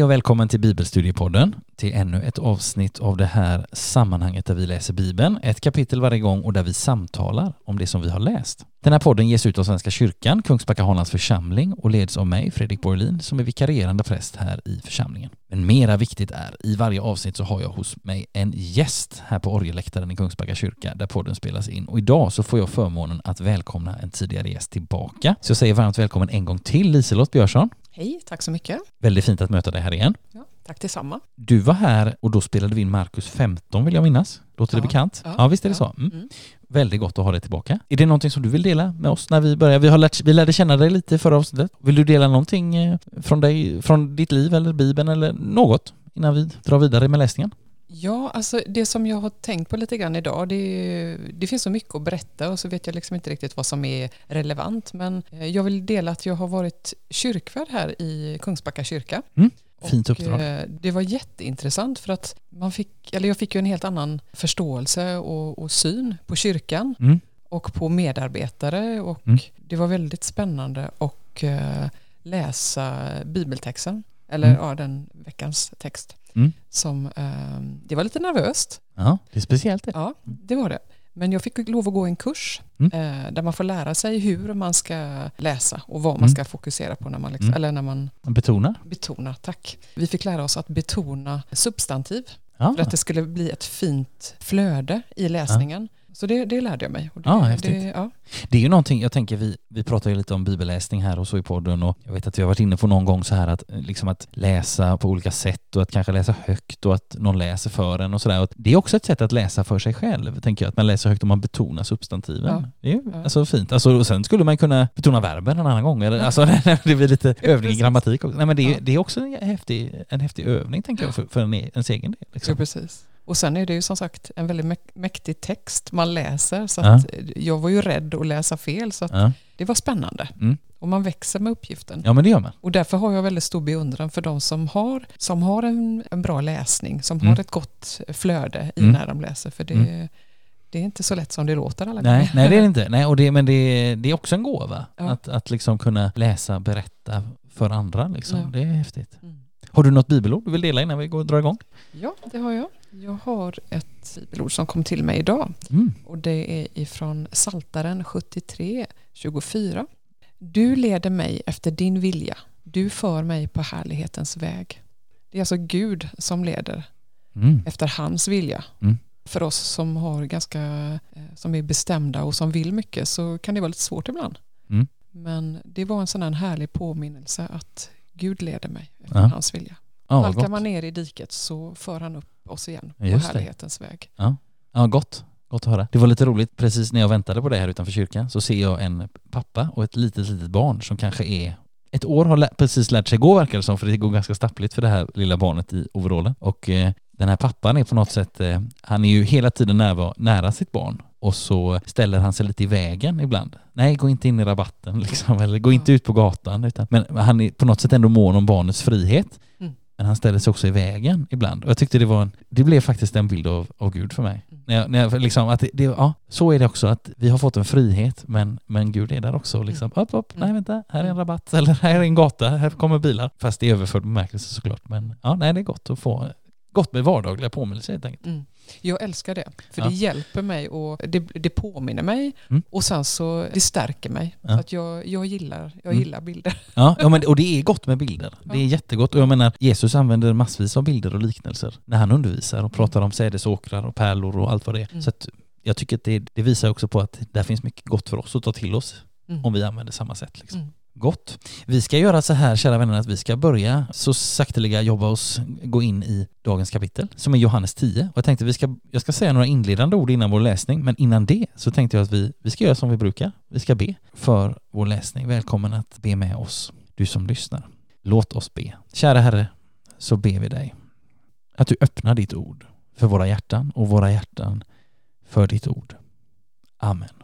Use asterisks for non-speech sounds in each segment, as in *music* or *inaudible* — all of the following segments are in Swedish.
Hej och välkommen till Bibelstudiepodden, till ännu ett avsnitt av det här sammanhanget där vi läser Bibeln, ett kapitel varje gång och där vi samtalar om det som vi har läst. Den här podden ges ut av Svenska kyrkan, Kungsbacka Hollands församling och leds av mig, Fredrik Borlin, som är vikarierande präst här i församlingen. Men mera viktigt är, i varje avsnitt så har jag hos mig en gäst här på orgelläktaren i Kungsbacka kyrka där podden spelas in. Och idag så får jag förmånen att välkomna en tidigare gäst tillbaka. Så jag säger varmt välkommen en gång till Liselott Björsson. Hej, tack så mycket. Väldigt fint att möta dig här igen. Ja, tack detsamma. Du var här och då spelade vi in Markus 15 vill jag minnas. Låter det Ja, bekant? Ja, ja, visst är det så. Mm. Mm. Väldigt gott att ha dig tillbaka. Är det någonting som du vill dela med oss när vi börjar? Vi, har lärt, vi lärde känna dig lite i förra avsnittet. Vill du dela någonting eh, från dig, från ditt liv eller Bibeln eller något innan vi drar vidare med läsningen? Ja, alltså det som jag har tänkt på lite grann idag, det, är- det finns så mycket att berätta och så vet jag liksom inte riktigt vad som är relevant, men eh, jag vill dela att jag har varit kyrkvärd här i Kungsbacka kyrka. Mm. Fint uppdrag. eh, Det var jätteintressant för att man fick, eller jag fick ju en helt annan förståelse och, och syn på kyrkan Mm. och på medarbetare och Mm. det var väldigt spännande att eh, läsa bibeltexten, eller Mm. ja, den veckans text. Mm. Som, eh, det var lite nervöst, Ja, det är speciellt det. ja det var det. Men jag fick lov att gå en kurs Mm. eh, där man får lära sig hur man ska läsa och vad man Mm. ska fokusera på när man, liksom, Mm. eller när man Betona. betonar. Tack. Vi fick lära oss att betona substantiv Ja, för att det skulle bli ett fint flöde i läsningen. Så det, det lärde jag mig. Det, Ja, häftigt. det, ja. Det är ju någonting, jag tänker vi, vi pratar ju lite om bibelläsning här och så i podden och jag vet att vi har varit inne på någon gång så här att eh, liksom att läsa på olika sätt och att kanske läsa högt och att någon läser för en och sådär. Det är också ett sätt att läsa för sig själv, tänker jag, att man läser högt och man betonar substantiven. Ja. Det är ju Ja. alltså fint. Alltså, och sen skulle man kunna betona verben en annan gång, eller, alltså *laughs* det blir lite övning i grammatik också. Nej men det är, Ja. det är också en häftig, en häftig övning tänker jag för, för en, e- ens egen del. Liksom. precis. Och sen är det ju som sagt en väldigt mäk- mäktig text man läser. Så Ja. jag var ju rädd att läsa fel så Ja. det var spännande. Mm. Och man växer med uppgiften. ja men det gör man. Och därför har jag väldigt stor beundran för de som har, som har en, en bra läsning, som Mm. har ett gott flöde i Mm. när de läser. För det, Mm. det är inte så lätt som det låter alla Nej, gånger. nej det är det *laughs* inte. Nej, och det, men det, det är också en gåva. Ja. Att, att liksom kunna läsa, berätta för andra. Liksom. Det är häftigt. Mm. Har du något bibelord du vill dela innan vi går och drar igång? Ja, det har jag. Jag har ett bibelord som kom till mig idag. Mm. Och det är ifrån Saltaren 73, 24. Du leder mig efter din vilja. Du för mig på härlighetens väg. Det är alltså Gud som leder Mm. efter hans vilja. Mm. För oss som har ganska, eh, som är bestämda och som vill mycket så kan det vara lite svårt ibland. Mm. Men det var en sån här härlig påminnelse att Gud leder mig efter Ja. hans vilja. Ja, Halkar gott. man ner i diket så för han upp oss igen på Just det. härlighetens väg. Ja, gott. Gott att höra. Det var lite roligt, precis när jag väntade på dig här utanför kyrkan så ser jag en pappa och ett litet, litet barn som kanske är ett år har lä- precis lärt sig gå verkar det som, för det går ganska stappligt för det här lilla barnet i overallen. Och eh, den här pappan är på något sätt, eh, han är ju hela tiden nära, nära sitt barn och så ställer han sig lite i vägen ibland. Nej, gå inte in i rabatten *laughs* liksom, eller gå inte ut på gatan. Utan, men han är på något sätt ändå mån om barnets frihet. Mm. Men han ställer sig också i vägen ibland. Och jag tyckte det var en, det blev faktiskt en bild av, av Gud för mig. Mm. När jag, när jag, liksom, att det, det, ja, så är det också, att vi har fått en frihet, men, men Gud är där också. Liksom, upp, upp, nej Mm. vänta, här är en rabatt, *laughs* eller här är en gata, här kommer bilar. Fast i överförd bemärkelse såklart. Men ja, nej, det är gott att få, gott med vardagliga påminnelser helt enkelt. Mm. Jag älskar det, för Ja. det hjälper mig och det, det påminner mig Mm. och sen så det stärker mig. Ja. Så att jag, jag, gillar, jag Mm. gillar bilder. *laughs* Ja, ja men, och det är gott med bilder. Det är jättegott. Och jag menar, Jesus använder massvis av bilder och liknelser när han undervisar och pratar om sädesåkrar och pärlor och allt vad det är. Mm. Så att jag tycker att det, det visar också på att där finns mycket gott för oss att ta till oss Mm. om vi använder samma sätt. Liksom. Gott. Vi ska göra så här, kära vänner, att vi ska börja så sakteliga jobba oss, gå in i dagens kapitel, som är Johannes 10. Och jag tänkte vi ska, jag ska säga några inledande ord innan vår läsning, men innan det så tänkte jag att vi, vi ska göra som vi brukar. Vi ska be för vår läsning. Välkommen att be med oss, du som lyssnar. Låt oss be. Kära Herre, så ber vi dig att du öppnar ditt ord för våra hjärtan och våra hjärtan för ditt ord. Amen.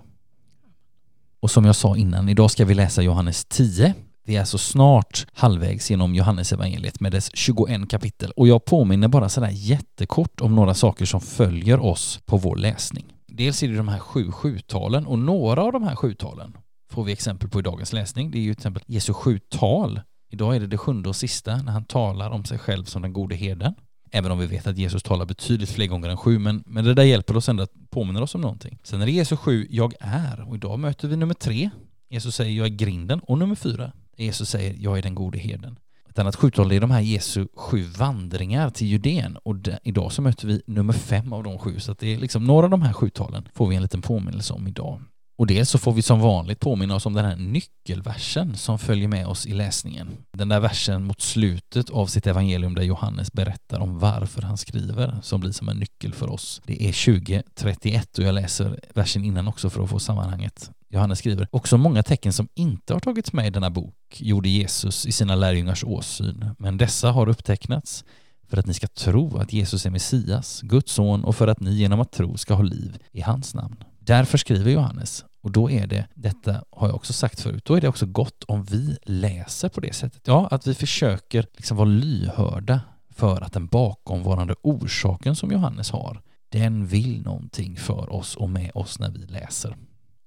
Och som jag sa innan, idag ska vi läsa Johannes 10. Vi är så snart halvvägs genom Johannes evangeliet med dess 21 kapitel och jag påminner bara sådär jättekort om några saker som följer oss på vår läsning. Dels är det de här sju sjutalen och några av de här sjutalen får vi exempel på i dagens läsning. Det är ju till exempel Jesu sju tal Idag är det det sjunde och sista när han talar om sig själv som den gode herden. Även om vi vet att Jesus talar betydligt fler gånger än sju, men, men det där hjälper oss ändå att påminna oss om någonting. Sen är det Jesus sju, jag är, och idag möter vi nummer tre. Jesus säger jag är grinden, och nummer fyra, Jesus säger jag är den gode herden. Ett annat sjutal är de här Jesu sju vandringar till Judeen och de, idag så möter vi nummer fem av de sju, så att det är liksom några av de här sjutalen får vi en liten påminnelse om idag. Och dels så får vi som vanligt påminna oss om den här nyckelversen som följer med oss i läsningen. Den där versen mot slutet av sitt evangelium där Johannes berättar om varför han skriver som blir som en nyckel för oss. Det är 20.31 och jag läser versen innan också för att få sammanhanget. Johannes skriver, också många tecken som inte har tagits med i denna bok gjorde Jesus i sina lärjungars åsyn, men dessa har upptecknats för att ni ska tro att Jesus är Messias, Guds son och för att ni genom att tro ska ha liv i hans namn. Därför skriver Johannes, och då är det, detta har jag också sagt förut, då är det också gott om vi läser på det sättet. Ja, att vi försöker liksom vara lyhörda för att den bakomvarande orsaken som Johannes har, den vill någonting för oss och med oss när vi läser.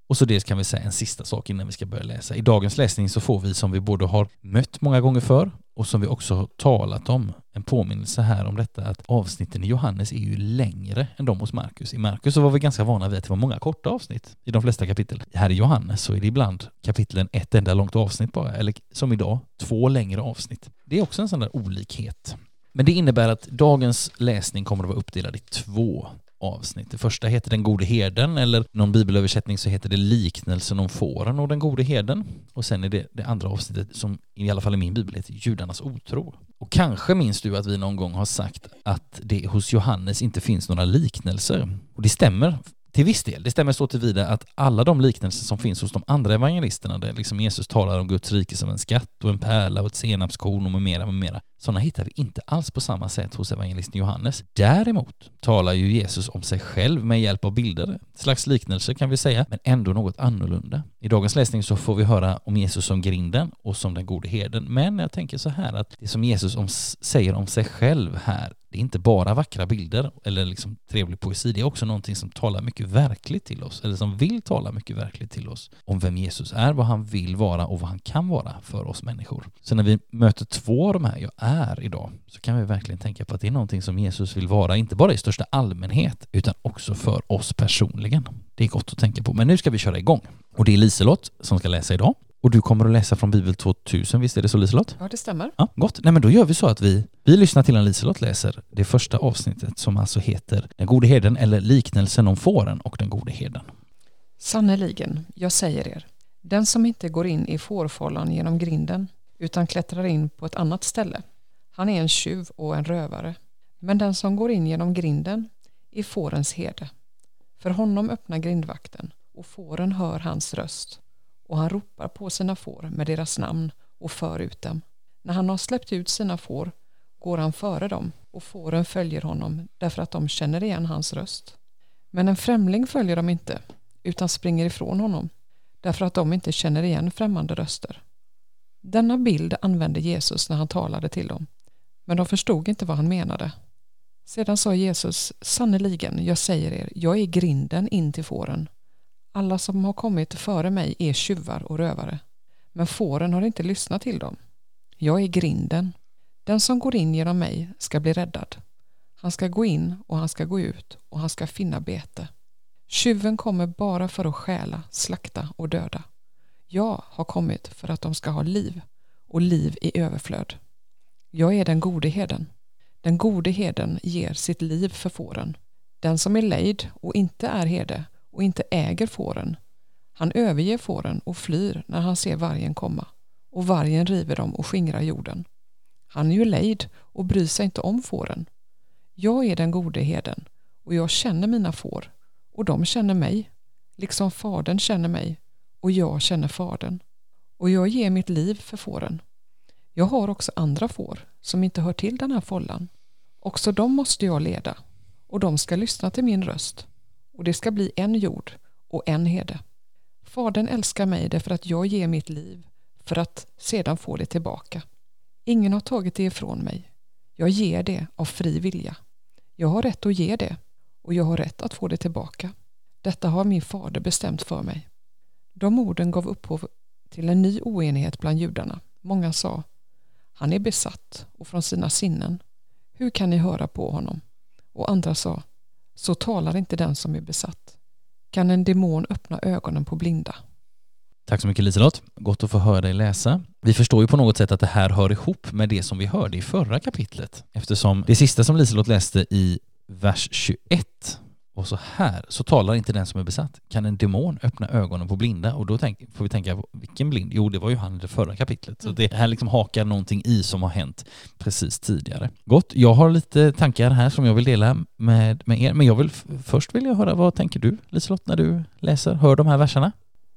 Och så det kan vi säga en sista sak innan vi ska börja läsa. I dagens läsning så får vi som vi både har mött många gånger för och som vi också har talat om en påminnelse här om detta att avsnitten i Johannes är ju längre än de hos Markus. I Markus så var vi ganska vana vid att det var många korta avsnitt i de flesta kapitel. Här i Johannes så är det ibland kapitlen ett enda långt avsnitt bara, eller som idag, två längre avsnitt. Det är också en sån där olikhet. Men det innebär att dagens läsning kommer att vara uppdelad i två avsnitt. Det första heter Den gode herden eller någon bibelöversättning så heter det Liknelsen om fåren och den gode herden. Och sen är det det andra avsnittet som i alla fall i min bibel heter Judarnas otro. Och kanske minns du att vi någon gång har sagt att det hos Johannes inte finns några liknelser. Och det stämmer till viss del. Det stämmer så tillvida att alla de liknelser som finns hos de andra evangelisterna, där liksom Jesus talar om Guds rike som en skatt och en pärla och ett senapskorn och med mera, med mera, sådana hittar vi inte alls på samma sätt hos evangelisten Johannes. Däremot talar ju Jesus om sig själv med hjälp av bilder, slags liknelser kan vi säga, men ändå något annorlunda. I dagens läsning så får vi höra om Jesus som grinden och som den gode herden, men jag tänker så här att det som Jesus om, säger om sig själv här det är inte bara vackra bilder eller liksom trevlig poesi, det är också någonting som talar mycket verkligt till oss, eller som vill tala mycket verkligt till oss om vem Jesus är, vad han vill vara och vad han kan vara för oss människor. Så när vi möter två av de här jag är idag, så kan vi verkligen tänka på att det är någonting som Jesus vill vara, inte bara i största allmänhet, utan också för oss personligen. Det är gott att tänka på. Men nu ska vi köra igång. Och det är Liselott som ska läsa idag. Och du kommer att läsa från Bibel 2000, visst är det så Liselott? Ja, det stämmer. Ja, gott. Nej men då gör vi så att vi, vi lyssnar till en Liselott läser det första avsnittet som alltså heter Den gode herden eller liknelsen om fåren och den gode herden. Sannerligen, jag säger er, den som inte går in i fårfållan genom grinden utan klättrar in på ett annat ställe, han är en tjuv och en rövare. Men den som går in genom grinden är fårens herde. För honom öppnar grindvakten och fåren hör hans röst och han ropar på sina får med deras namn och för ut dem. När han har släppt ut sina får går han före dem och fåren följer honom därför att de känner igen hans röst. Men en främling följer dem inte utan springer ifrån honom därför att de inte känner igen främmande röster. Denna bild använde Jesus när han talade till dem, men de förstod inte vad han menade. Sedan sa Jesus, sannerligen, jag säger er, jag är grinden in till fåren. Alla som har kommit före mig är tjuvar och rövare, men fåren har inte lyssnat till dem. Jag är grinden. Den som går in genom mig ska bli räddad. Han ska gå in och han ska gå ut och han ska finna bete. Tjuven kommer bara för att stjäla, slakta och döda. Jag har kommit för att de ska ha liv och liv i överflöd. Jag är den gode heden. Den gode heden ger sitt liv för fåren. Den som är lejd och inte är herde och inte äger fåren, han överger fåren och flyr när han ser vargen komma och vargen river dem och skingrar jorden. Han är ju lejd och bryr sig inte om fåren. Jag är den gode heden och jag känner mina får och de känner mig, liksom fadern känner mig och jag känner fadern. Och jag ger mitt liv för fåren. Jag har också andra får som inte hör till den här follan. Också dem måste jag leda och de ska lyssna till min röst och det ska bli en jord och en herde. Fadern älskar mig därför att jag ger mitt liv för att sedan få det tillbaka. Ingen har tagit det ifrån mig. Jag ger det av fri vilja. Jag har rätt att ge det och jag har rätt att få det tillbaka. Detta har min fader bestämt för mig. De orden gav upphov till en ny oenighet bland judarna. Många sa, han är besatt och från sina sinnen. Hur kan ni höra på honom? Och andra sa, så talar inte den som är besatt. Kan en demon öppna ögonen på blinda? Tack så mycket Liselott. Gott att få höra dig läsa. Vi förstår ju på något sätt att det här hör ihop med det som vi hörde i förra kapitlet eftersom det sista som Liselott läste i vers 21 och så här, så talar inte den som är besatt. Kan en demon öppna ögonen på blinda? Och då tänk, får vi tänka, vilken blind? Jo, det var ju han i det förra kapitlet. Så Mm. det här liksom hakar någonting i som har hänt precis tidigare. Gott, jag har lite tankar här som jag vill dela med, med er. Men jag vill först vill jag höra, vad tänker du Liselott när du läser, hör de här verserna?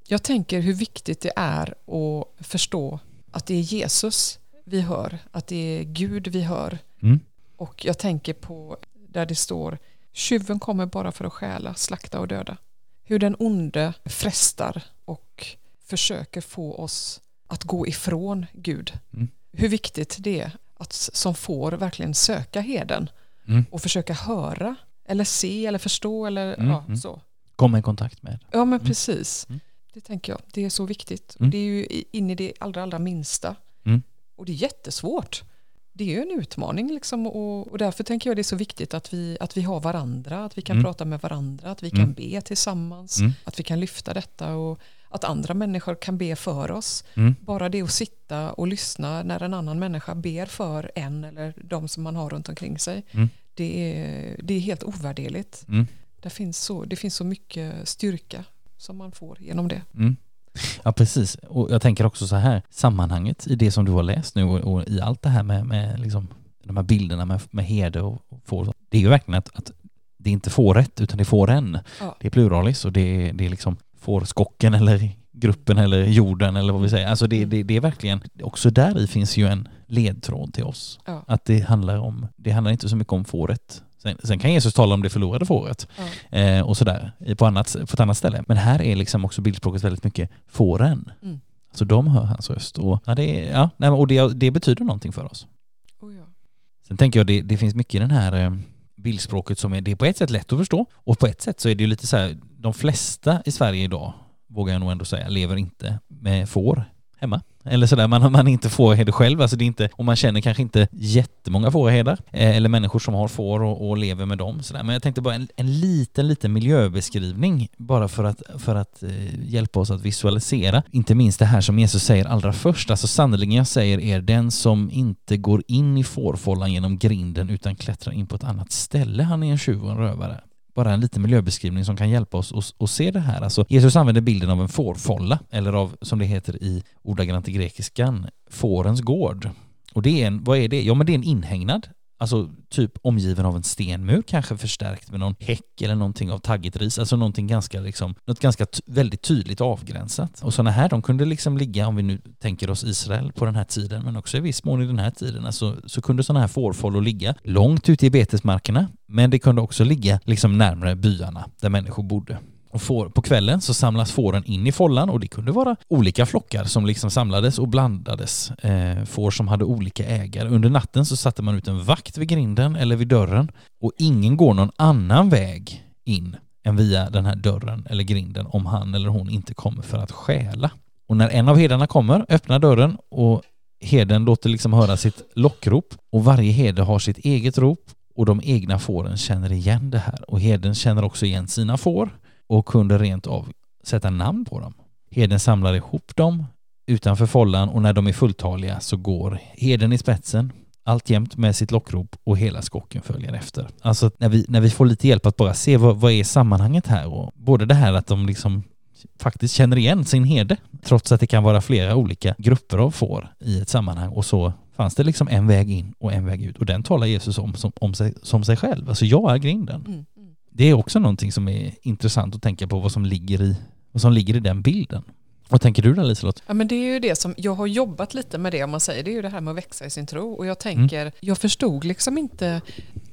Jag tänker hur viktigt det är att förstå att det är Jesus vi hör, att det är Gud vi hör. Mm. Och jag tänker på där det står Tjuven kommer bara för att stjäla, slakta och döda. Hur den onde frestar och försöker få oss att gå ifrån Gud. Mm. Hur viktigt det är att som får verkligen söka heden Mm. och försöka höra eller se eller förstå eller Mm, ja, mm. så. Komma i kontakt med. Ja men precis. Mm. Det tänker jag. Det är så viktigt. Mm. Det är ju in i det allra, allra minsta. Mm. Och det är jättesvårt. Det är ju en utmaning liksom och, och därför tänker jag det är så viktigt att vi, att vi har varandra, att vi kan Mm. prata med varandra, att vi Mm. kan be tillsammans, Mm. att vi kan lyfta detta och att andra människor kan be för oss. Mm. Bara det att sitta och lyssna när en annan människa ber för en eller de som man har runt omkring sig. Mm. Det, är, det är helt ovärderligt. Mm. Det finns, så, det finns så mycket styrka som man får genom det. Mm. Ja, precis. Och jag tänker också så här, sammanhanget i det som du har läst nu och, och i allt det här med, med liksom, de här bilderna med, med herde och, får, det är ju verkligen att, att det inte får rätt utan det får en. Ja. Det är pluralis och det är, det är liksom fårskocken eller gruppen eller jorden eller vad vi säger. Alltså det, det, det är verkligen, också där i finns ju en ledtråd till oss. Ja. Att det handlar om, det handlar inte så mycket om fåret. Sen, sen kan Jesus tala om det förlorade fåret Ja. eh, och sådär på, annat, på ett annat ställe. Men här är liksom också bildspråket väldigt mycket fåren. Mm. Så de hör hans röst och, ja, det, ja, nej, och det, det betyder någonting för oss. Oh ja. Sen tänker jag det, det finns mycket i den här eh, bildspråket som är, det är på ett sätt lätt att förstå och på ett sätt så är det ju lite så här, de flesta i Sverige idag, vågar jag nog ändå säga, lever inte med får hemma. Eller sådär, man, man inte fårherde själv, alltså det är inte, och man känner kanske inte jättemånga fårherdar, eh, eller människor som har får och, och lever med dem. Sådär. Men jag tänkte bara en, en liten, liten miljöbeskrivning, bara för att, för att eh, hjälpa oss att visualisera. Inte minst det här som Jesus säger allra först, alltså sannerligen jag säger er, den som inte går in i fårfållan genom grinden utan klättrar in på ett annat ställe, han är en tjuv och en rövare bara en liten miljöbeskrivning som kan hjälpa oss att, se det här. Alltså, Jesus använder bilden av en fårfålla, eller av, som det heter i ordagrant i grekiskan, fårens gård. Och det är en, vad är det? Ja men det är en inhägnad, alltså typ omgiven av en stenmur, kanske förstärkt med någon häck eller någonting av taggigt ris, alltså någonting ganska liksom, något ganska t- väldigt tydligt avgränsat. Och sådana här, de kunde liksom ligga, om vi nu tänker oss Israel på den här tiden, men också i viss mån i den här tiden, alltså, så kunde sådana här fårfållor ligga långt ute i betesmarkerna, men det kunde också ligga liksom närmare byarna där människor bodde. Och får, på kvällen så samlas fåren in i follan och det kunde vara olika flockar som liksom samlades och blandades. Eh, får som hade olika ägare. Under natten så satte man ut en vakt vid grinden eller vid dörren och ingen går någon annan väg in än via den här dörren eller grinden om han eller hon inte kommer för att stjäla. Och när en av herdarna kommer öppnar dörren och herden låter liksom höra sitt lockrop och varje herde har sitt eget rop och de egna fåren känner igen det här och herden känner också igen sina får och kunde rent av sätta namn på dem. Herden samlar ihop dem utanför follan och när de är fulltaliga så går herden i spetsen alltjämt med sitt lockrop och hela skocken följer efter. Alltså när vi, när vi får lite hjälp att bara se vad, vad är sammanhanget här och både det här att de liksom faktiskt känner igen sin herde trots att det kan vara flera olika grupper av får i ett sammanhang och så fanns det liksom en väg in och en väg ut och den talar Jesus om som, om sig, som sig själv. Alltså jag är grinden. Mm. Mm. Det är också någonting som är intressant att tänka på vad som ligger i, vad som ligger i den bilden. Vad tänker du där Liselott? Ja, men det är ju det som jag har jobbat lite med det om man säger. Det är ju det här med att växa i sin tro. Och jag tänker, jag förstod liksom inte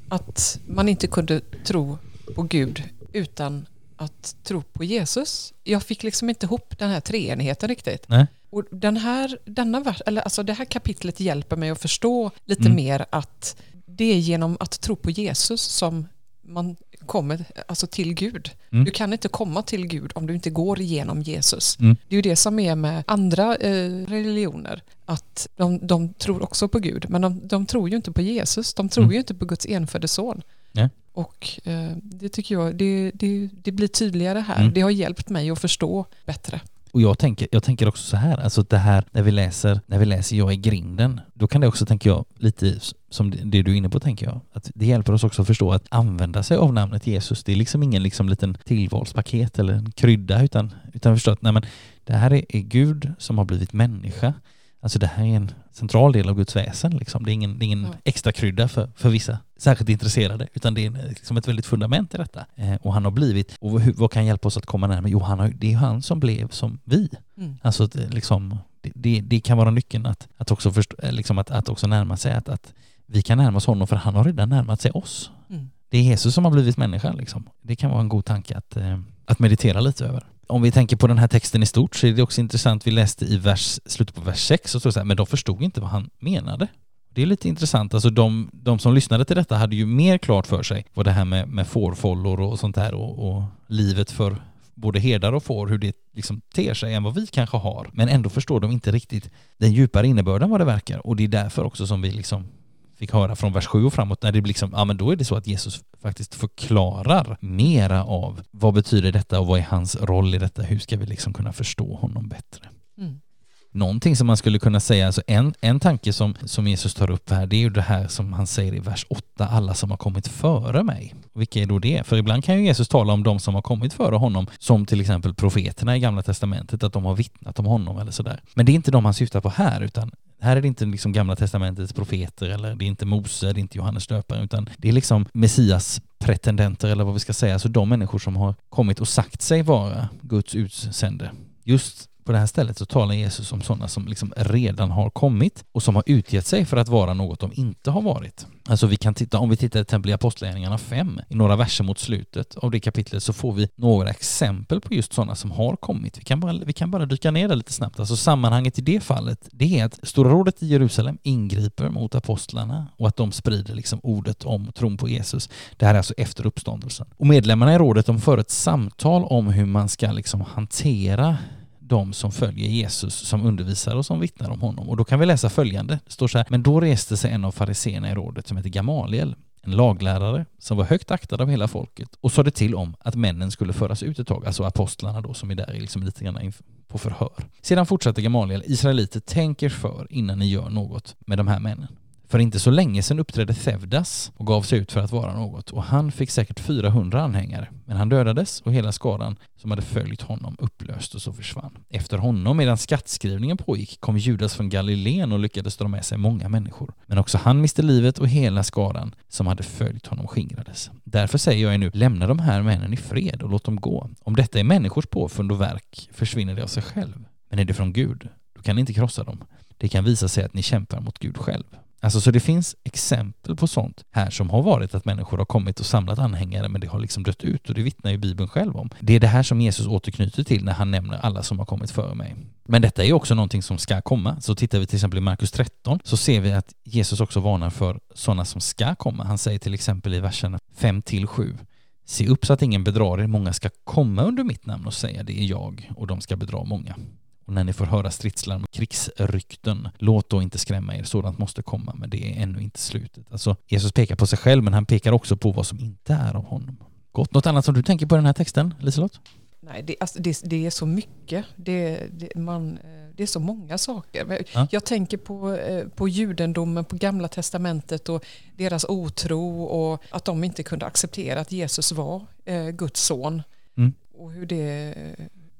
att man inte kunde tro på Gud utan att tro på Jesus. Jag fick liksom inte ihop den här treenigheten riktigt. Nej. Och den här, denna vers, eller alltså det här kapitlet hjälper mig att förstå lite Mm. mer att det är genom att tro på Jesus som man kommer alltså till Gud. Mm. Du kan inte komma till Gud om du inte går igenom Jesus. Mm. Det är ju det som är med andra eh, religioner. Att de, de tror också på Gud, men de, de tror ju inte på Jesus. De tror Mm. ju inte på Guds enfödde son. Nej. Och eh, det tycker jag, det, det, det blir tydligare här. Mm. Det har hjälpt mig att förstå bättre. Och jag tänker, jag tänker också så här, alltså det här när vi läser, när vi läser Jag är grinden, då kan det också, tänker jag, lite som det du är inne på tänker jag, att det hjälper oss också att förstå att använda sig av namnet Jesus. Det är liksom ingen liksom liten tillvalspaket eller en krydda utan, utan förstå att nej men, det här är, är Gud som har blivit människa. Alltså det här är en central del av Guds väsen. Liksom. Det är ingen, det är ingen Ja. extra krydda för, för vissa särskilt intresserade, utan det är liksom ett väldigt fundament i detta. Eh, och han har blivit, och hur, vad kan hjälpa oss att komma närmare? Jo, han har, det är han som blev som vi. Mm. Alltså att, eh, liksom, det, det, det kan vara nyckeln att, att också förstå, eh, liksom att, att också närma sig att, att vi kan närma oss honom för han har redan närmat sig oss. Mm. Det är Jesus som har blivit människa liksom. Det kan vara en god tanke att, eh, att meditera lite över. Om vi tänker på den här texten i stort så är det också intressant, vi läste i vers, slutet på vers 6 så så här, men de förstod inte vad han menade. Det är lite intressant, alltså de, de som lyssnade till detta hade ju mer klart för sig vad det här med, med fårfållor och sånt här och, och livet för både herdar och får, hur det liksom ter sig än vad vi kanske har. Men ändå förstår de inte riktigt den djupare innebörden vad det verkar och det är därför också som vi liksom fick höra från vers 7 och framåt när det blir liksom, ja men då är det så att Jesus faktiskt förklarar mera av vad betyder detta och vad är hans roll i detta, hur ska vi liksom kunna förstå honom bättre. Mm. Någonting som man skulle kunna säga, alltså en, en tanke som, som Jesus tar upp här, det är ju det här som han säger i vers 8, alla som har kommit före mig. Vilka är då det? För ibland kan ju Jesus tala om de som har kommit före honom, som till exempel profeterna i Gamla Testamentet, att de har vittnat om honom eller sådär. Men det är inte de han syftar på här, utan här är det inte liksom Gamla Testamentets profeter eller det är inte Mose, det är inte Johannes döparen, utan det är liksom Messias pretendenter eller vad vi ska säga, alltså de människor som har kommit och sagt sig vara Guds utsände. Just på det här stället så talar Jesus om sådana som liksom redan har kommit och som har utgett sig för att vara något de inte har varit. Alltså vi kan titta, om vi tittar till exempel i Apostlagärningarna 5, i några verser mot slutet av det kapitlet så får vi några exempel på just sådana som har kommit. Vi kan bara, vi kan bara dyka ner där lite snabbt. Alltså sammanhanget i det fallet, det är att Stora rådet i Jerusalem ingriper mot apostlarna och att de sprider liksom ordet om tron på Jesus. Det här är alltså efter uppståndelsen. Och medlemmarna i rådet de för ett samtal om hur man ska liksom hantera de som följer Jesus som undervisar och som vittnar om honom. Och då kan vi läsa följande. Det står så här, men då reste sig en av fariseerna i rådet som heter Gamaliel, en laglärare som var högt aktad av hela folket och sade till om att männen skulle föras ut ett tag, alltså apostlarna då som är där liksom lite grann på förhör. Sedan fortsatte Gamaliel, Israeliter tänker för innan ni gör något med de här männen. För inte så länge sedan uppträdde Thevdas och gav sig ut för att vara något och han fick säkert 400 anhängare. Men han dödades och hela skaran som hade följt honom upplöstes och försvann. Efter honom, medan skattskrivningen pågick, kom Judas från Galileen och lyckades dra med sig många människor. Men också han miste livet och hela skaran som hade följt honom skingrades. Därför säger jag er nu, lämna de här männen i fred och låt dem gå. Om detta är människors påfund och verk försvinner det av sig själv. Men är det från Gud, då kan ni inte krossa dem. Det kan visa sig att ni kämpar mot Gud själv. Alltså så det finns exempel på sånt här som har varit att människor har kommit och samlat anhängare men det har liksom dött ut och det vittnar ju Bibeln själv om. Det är det här som Jesus återknyter till när han nämner alla som har kommit före mig. Men detta är ju också någonting som ska komma. Så tittar vi till exempel i Markus 13 så ser vi att Jesus också varnar för sådana som ska komma. Han säger till exempel i verserna 5 till 7 Se upp så att ingen bedrar er, många ska komma under mitt namn och säga det är jag och de ska bedra många. Och när ni får höra stridslarm och krigsrykten, låt då inte skrämma er, sådant måste komma, men det är ännu inte slutet. Alltså, Jesus pekar på sig själv, men han pekar också på vad som inte är av honom. Gott. Något annat som du tänker på i den här texten, Liselott? Nej, det, alltså, det, det är så mycket. Det, det, man, eh, det är så många saker. Ja. Jag tänker på, eh, på judendomen, på gamla testamentet och deras otro och att de inte kunde acceptera att Jesus var eh, Guds son. Mm. Och hur det,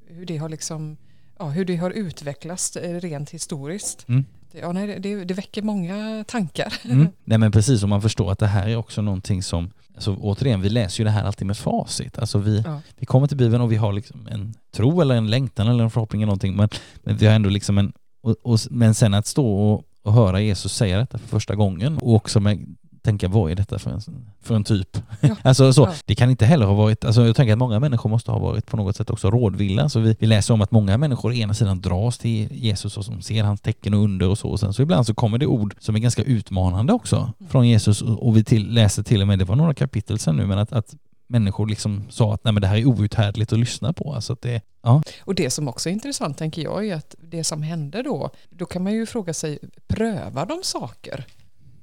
hur det har liksom ja, hur det har utvecklats eh, rent historiskt. Mm. Ja, nej, det, det väcker många tankar. Mm. *laughs* Nej men precis, och man förstår att det här är också någonting som, alltså återigen, vi läser ju det här alltid med facit. Alltså vi, Ja. vi kommer till Bibeln och vi har liksom en tro eller en längtan eller en förhoppning eller någonting, men, men vi har ändå liksom en, och, och, men sen att stå och, och höra Jesus säga detta för första gången och också med tänka vad är detta för en, för en typ? Ja. *laughs* alltså så, Ja. det kan inte heller ha varit, alltså jag tänker att många människor måste ha varit på något sätt också rådvilla. Så vi, vi läser om att många människor ena sidan dras till Jesus och som ser hans tecken och under och så. Och sen så ibland så kommer det ord som är ganska utmanande också från Jesus och, och vi till, läser till och med, det var några kapitel sen nu, men att, att människor liksom sa att nej men det här är outhärdligt att lyssna på. Alltså att det, ja. Och det som också är intressant tänker jag är att det som hände då, då kan man ju fråga sig, prövar de saker?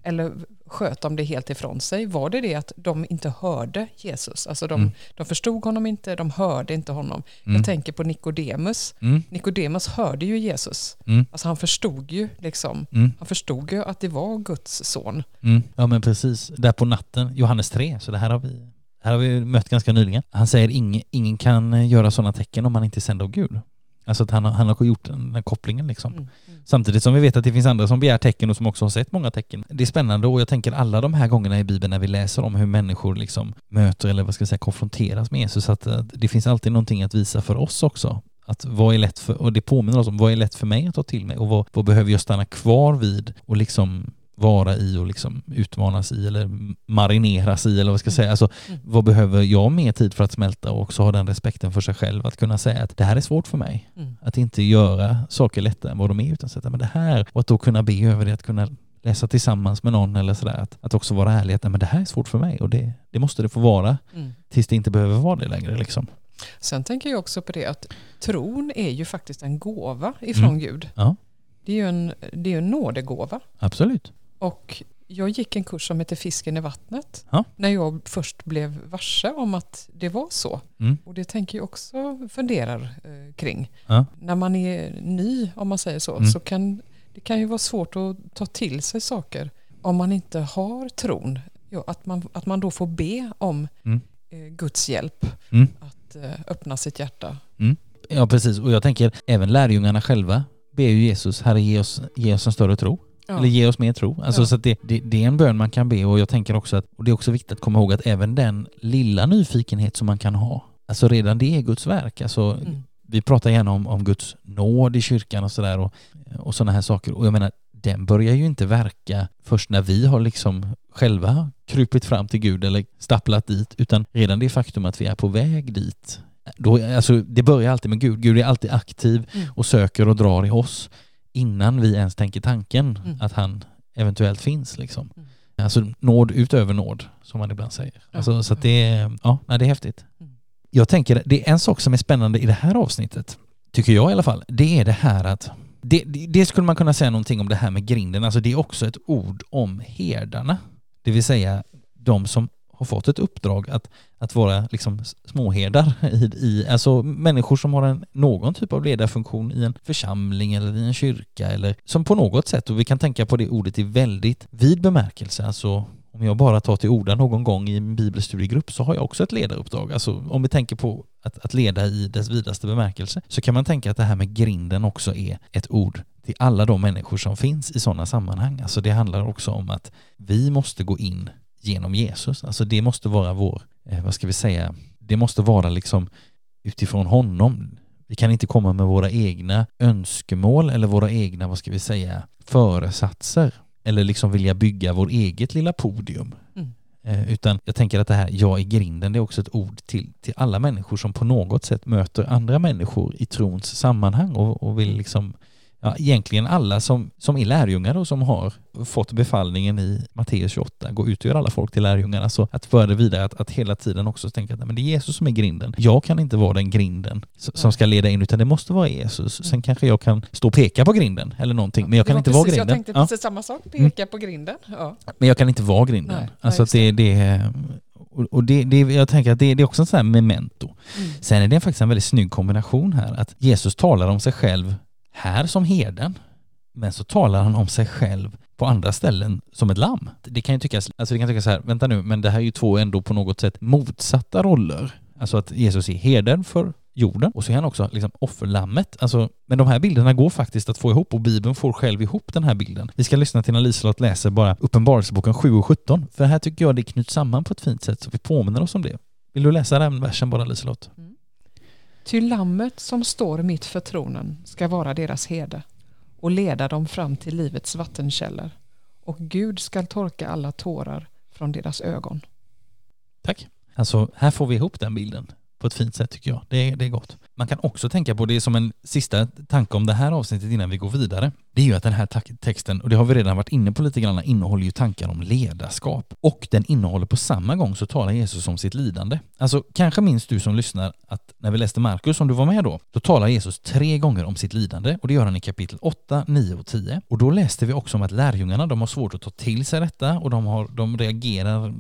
Eller sköt de det helt ifrån sig? Var det det att de inte hörde Jesus? Alltså de, Mm. de förstod honom inte, de hörde inte honom. Mm. Jag tänker på Nikodemus. Mm, Nikodemus hörde ju Jesus. mm, Alltså han förstod ju liksom, mm, han förstod ju att det var Guds son. mm. Ja men precis, där på natten, Johannes 3, så det här har vi, här har vi mött ganska nyligen. Han säger ingen, ingen kan göra sådana tecken om man inte är sänd av Gud. Alltså att han, har- han har gjort den, den kopplingen liksom. Mm. Mm. Samtidigt som vi vet att det finns andra som begär tecken och som också har sett många tecken. Det är spännande och jag tänker alla de här gångerna i Bibeln när vi läser om hur människor liksom möter eller vad ska jag säga konfronteras med Jesus att, att det finns alltid någonting att visa för oss också. Att vad är lätt för, och det påminner oss om vad är lätt för mig att ta till mig och vad, vad behöver jag stanna kvar vid och liksom vara i och liksom utmanas i eller marineras i eller vad ska jag säga. Alltså, Mm. vad behöver jag mer tid för att smälta och också ha den respekten för sig själv att kunna säga att det här är svårt för mig. Mm. Att inte göra saker lättare än vad de är utan sätta men det här och att då kunna be över det, att kunna läsa tillsammans med någon eller sådär. Att, att också vara ärlig att "Nej, men det här är svårt för mig och det, det måste det få vara Mm. tills det inte behöver vara det längre liksom. Sen tänker jag också på det att tron är ju faktiskt en gåva ifrån Mm. Gud. Ja. Det är ju en, det är en nådegåva. Absolut. Och jag gick en kurs som heter Fisken i vattnet. Ja. När jag först blev varse om att det var så. Mm. Och det tänker jag också funderar eh, kring. Ja. När man är ny, om man säger så, Mm. så kan det kan ju vara svårt att ta till sig saker om man inte har tron. Ja, att, man, att man då får be om Mm. eh, Guds hjälp Mm. att eh, öppna sitt hjärta. Ja precis och jag tänker även lärjungarna själva ber ju Jesus, Herre ge oss, ge oss en större tro. Ja. Eller ge oss mer tro. Alltså Ja. så det, det, det är en bön man kan be och jag tänker också att, och det är också viktigt att komma ihåg att även den lilla nyfikenhet som man kan ha, alltså redan det är Guds verk. Alltså Mm. vi pratar gärna om, om Guds nåd i kyrkan och sådär och, och sådana här saker. Och jag menar, den börjar ju inte verka först när vi har liksom själva krupit fram till Gud eller stapplat dit, utan redan det faktum att vi är på väg dit. Då, alltså, det börjar alltid med Gud. Gud är alltid aktiv Mm. och söker och drar i oss innan vi ens tänker tanken Mm. att han eventuellt finns. Liksom. Mm. Alltså nåd utöver nåd, som man ibland säger. Ja. Alltså, så det, är, ja, nej, det är häftigt. Mm. Jag tänker, det är en sak som är spännande i det här avsnittet, tycker jag i alla fall. Det är det här att, det, det, det skulle man kunna säga någonting om det här med grinden, alltså det är också ett ord om herdarna. Det vill säga de som har fått ett uppdrag att, att vara liksom småherdar *laughs* i, i, alltså människor som har en, någon typ av ledarfunktion i en församling eller i en kyrka eller som på något sätt, och vi kan tänka på det ordet i väldigt vid bemärkelse, alltså om jag bara tar till orda någon gång i en bibelstudiegrupp så har jag också ett ledaruppdrag. Alltså om vi tänker på att, att leda i dess vidaste bemärkelse så kan man tänka att det här med grinden också är ett ord till alla de människor som finns i sådana sammanhang. Alltså det handlar också om att vi måste gå in genom Jesus. Alltså det måste vara vår, eh, vad ska vi säga, det måste vara liksom utifrån honom. Vi kan inte komma med våra egna önskemål eller våra egna, vad ska vi säga, föresatser eller liksom vilja bygga vår eget lilla podium. Mm. Eh, utan jag tänker att det här jag i grinden, det är också ett ord till, till alla människor som på något sätt möter andra människor i trons sammanhang och, och vill liksom Ja, egentligen alla som, som är lärjungar och som har fått befallningen i Matteus 28, gå ut och göra alla folk till lärjungar. Alltså att föra det vidare, att, att hela tiden också tänka att nej, men det är Jesus som är grinden. Jag kan inte vara den grinden som ska leda in, utan det måste vara Jesus. Sen kanske jag kan stå och peka på grinden eller någonting, men jag kan inte precis, vara grinden. Jag tänkte Ja. precis samma sak, peka på grinden. Ja. Men jag kan inte vara grinden. Nej, alltså att det, det och det, det, jag tänker att det, det är också en sån här memento. Mm. Sen är det faktiskt en väldigt snygg kombination här. Att Jesus talar om sig själv här som herden, men så talar han om sig själv på andra ställen som ett lamm. Det kan ju tyckas, alltså det kan tyckas så här, vänta nu, men det här är ju två ändå på något sätt motsatta roller. Alltså att Jesus är herden för jorden och så är han också liksom offerlammet. Alltså, men de här bilderna går faktiskt att få ihop och Bibeln får själv ihop den här bilden. Vi ska lyssna till när Liselott läser bara Uppenbarelseboken 7 och 17, för här tycker jag det knyts samman på ett fint sätt så vi påminner oss om det. Vill du läsa den versen bara Liselott? Ty lammet som står mitt för tronen ska vara deras herde och leda dem fram till livets vattenkällor och Gud skall torka alla tårar från deras ögon. Tack. Alltså, här får vi ihop den bilden på ett fint sätt tycker jag. Det är, det är gott. Man kan också tänka på det som en sista tanke om det här avsnittet innan vi går vidare. Det är ju att den här texten, och det har vi redan varit inne på lite grann, innehåller ju tankar om ledarskap. Och den innehåller på samma gång så talar Jesus om sitt lidande. Alltså kanske minns du som lyssnar att när vi läste Markus, om du var med då, då talar Jesus tre gånger om sitt lidande och det gör han i kapitel 8, 9 och 10. Och då läste vi också om att lärjungarna, de har svårt att ta till sig detta och de, har, de reagerar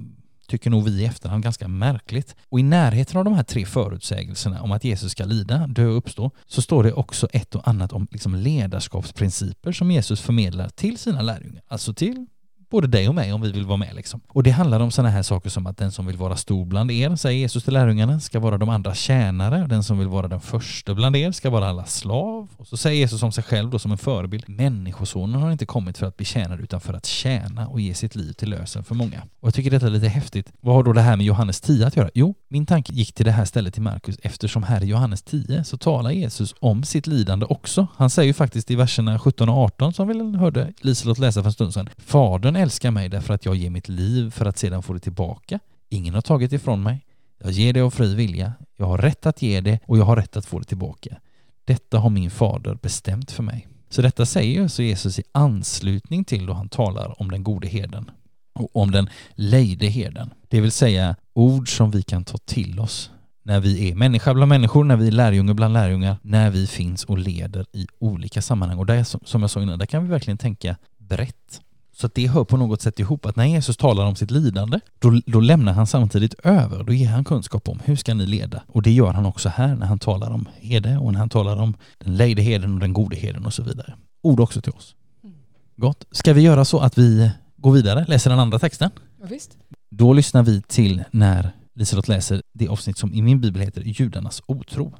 tycker nog vi i efterhand ganska märkligt. Och i närheten av de här tre förutsägelserna om att Jesus ska lida, dö och uppstå, så står det också ett och annat om liksom ledarskapsprinciper som Jesus förmedlar till sina lärjungar, alltså till både dig och mig om vi vill vara med. Liksom. Och det handlar om sådana här saker som att den som vill vara stor bland er, säger Jesus till lärjungarna, ska vara de andra tjänare. Den som vill vara den första bland er ska vara alla slav. Och så säger Jesus om sig själv då som en förebild, Människosonen har inte kommit för att bli tjänad utan för att tjäna och ge sitt liv till lösen för många. Och jag tycker detta är lite häftigt. Vad har då det här med Johannes 10 att göra? Jo, min tanke gick till det här stället till Markus eftersom här i Johannes 10 så talar Jesus om sitt lidande också. Han säger ju faktiskt i verserna 17 och 18 som vi hörde Liselott läsa för en stund sedan. Fadern älskar mig därför att jag ger mitt liv för att sedan få det tillbaka. Ingen har tagit ifrån mig. Jag ger det av fri vilja. Jag har rätt att ge det och jag har rätt att få det tillbaka. Detta har min fader bestämt för mig. Så detta säger alltså Jesus i anslutning till då han talar om den gode herden och om den lejde herden. Det vill säga ord som vi kan ta till oss när vi är människa bland människor, när vi är lärjungar bland lärjungar, när vi finns och leder i olika sammanhang. Och där, som jag sa innan, där kan vi verkligen tänka brett. Så att det hör på något sätt ihop att när Jesus talar om sitt lidande, då, då lämnar han samtidigt över, då ger han kunskap om hur ska ni leda? Och det gör han också här när han talar om herde och när han talar om den lejde heden och den gode heden och så vidare. Ord också till oss. Mm. Gott. Ska vi göra så att vi går vidare, läser den andra texten? Ja, visst. Då lyssnar vi till när Liselott läser det avsnitt som i min bibel heter Judarnas otro.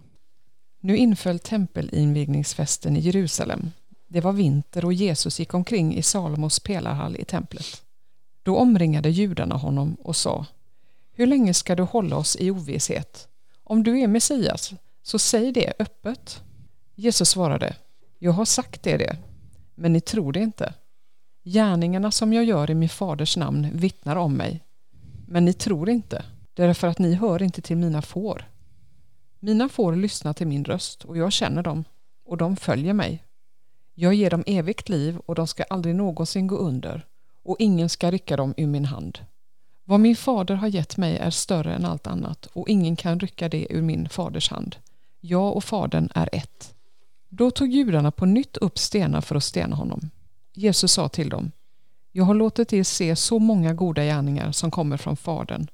Nu inföll tempelinvigningsfesten i Jerusalem det var vinter och Jesus gick omkring i Salomos pelarhall i templet. Då omringade judarna honom och sa Hur länge ska du hålla oss i ovisshet? Om du är Messias, så säg det öppet. Jesus svarade Jag har sagt det, det men ni tror det inte. Gärningarna som jag gör i min faders namn vittnar om mig. Men ni tror inte, därför att ni hör inte till mina får. Mina får lyssnar till min röst och jag känner dem och de följer mig. Jag ger dem evigt liv och de ska aldrig någonsin gå under och ingen ska rycka dem ur min hand. Vad min fader har gett mig är större än allt annat och ingen kan rycka det ur min faders hand. Jag och fadern är ett. Då tog judarna på nytt upp stenar för att stena honom. Jesus sa till dem Jag har låtit er se så många goda gärningar som kommer från Fadern.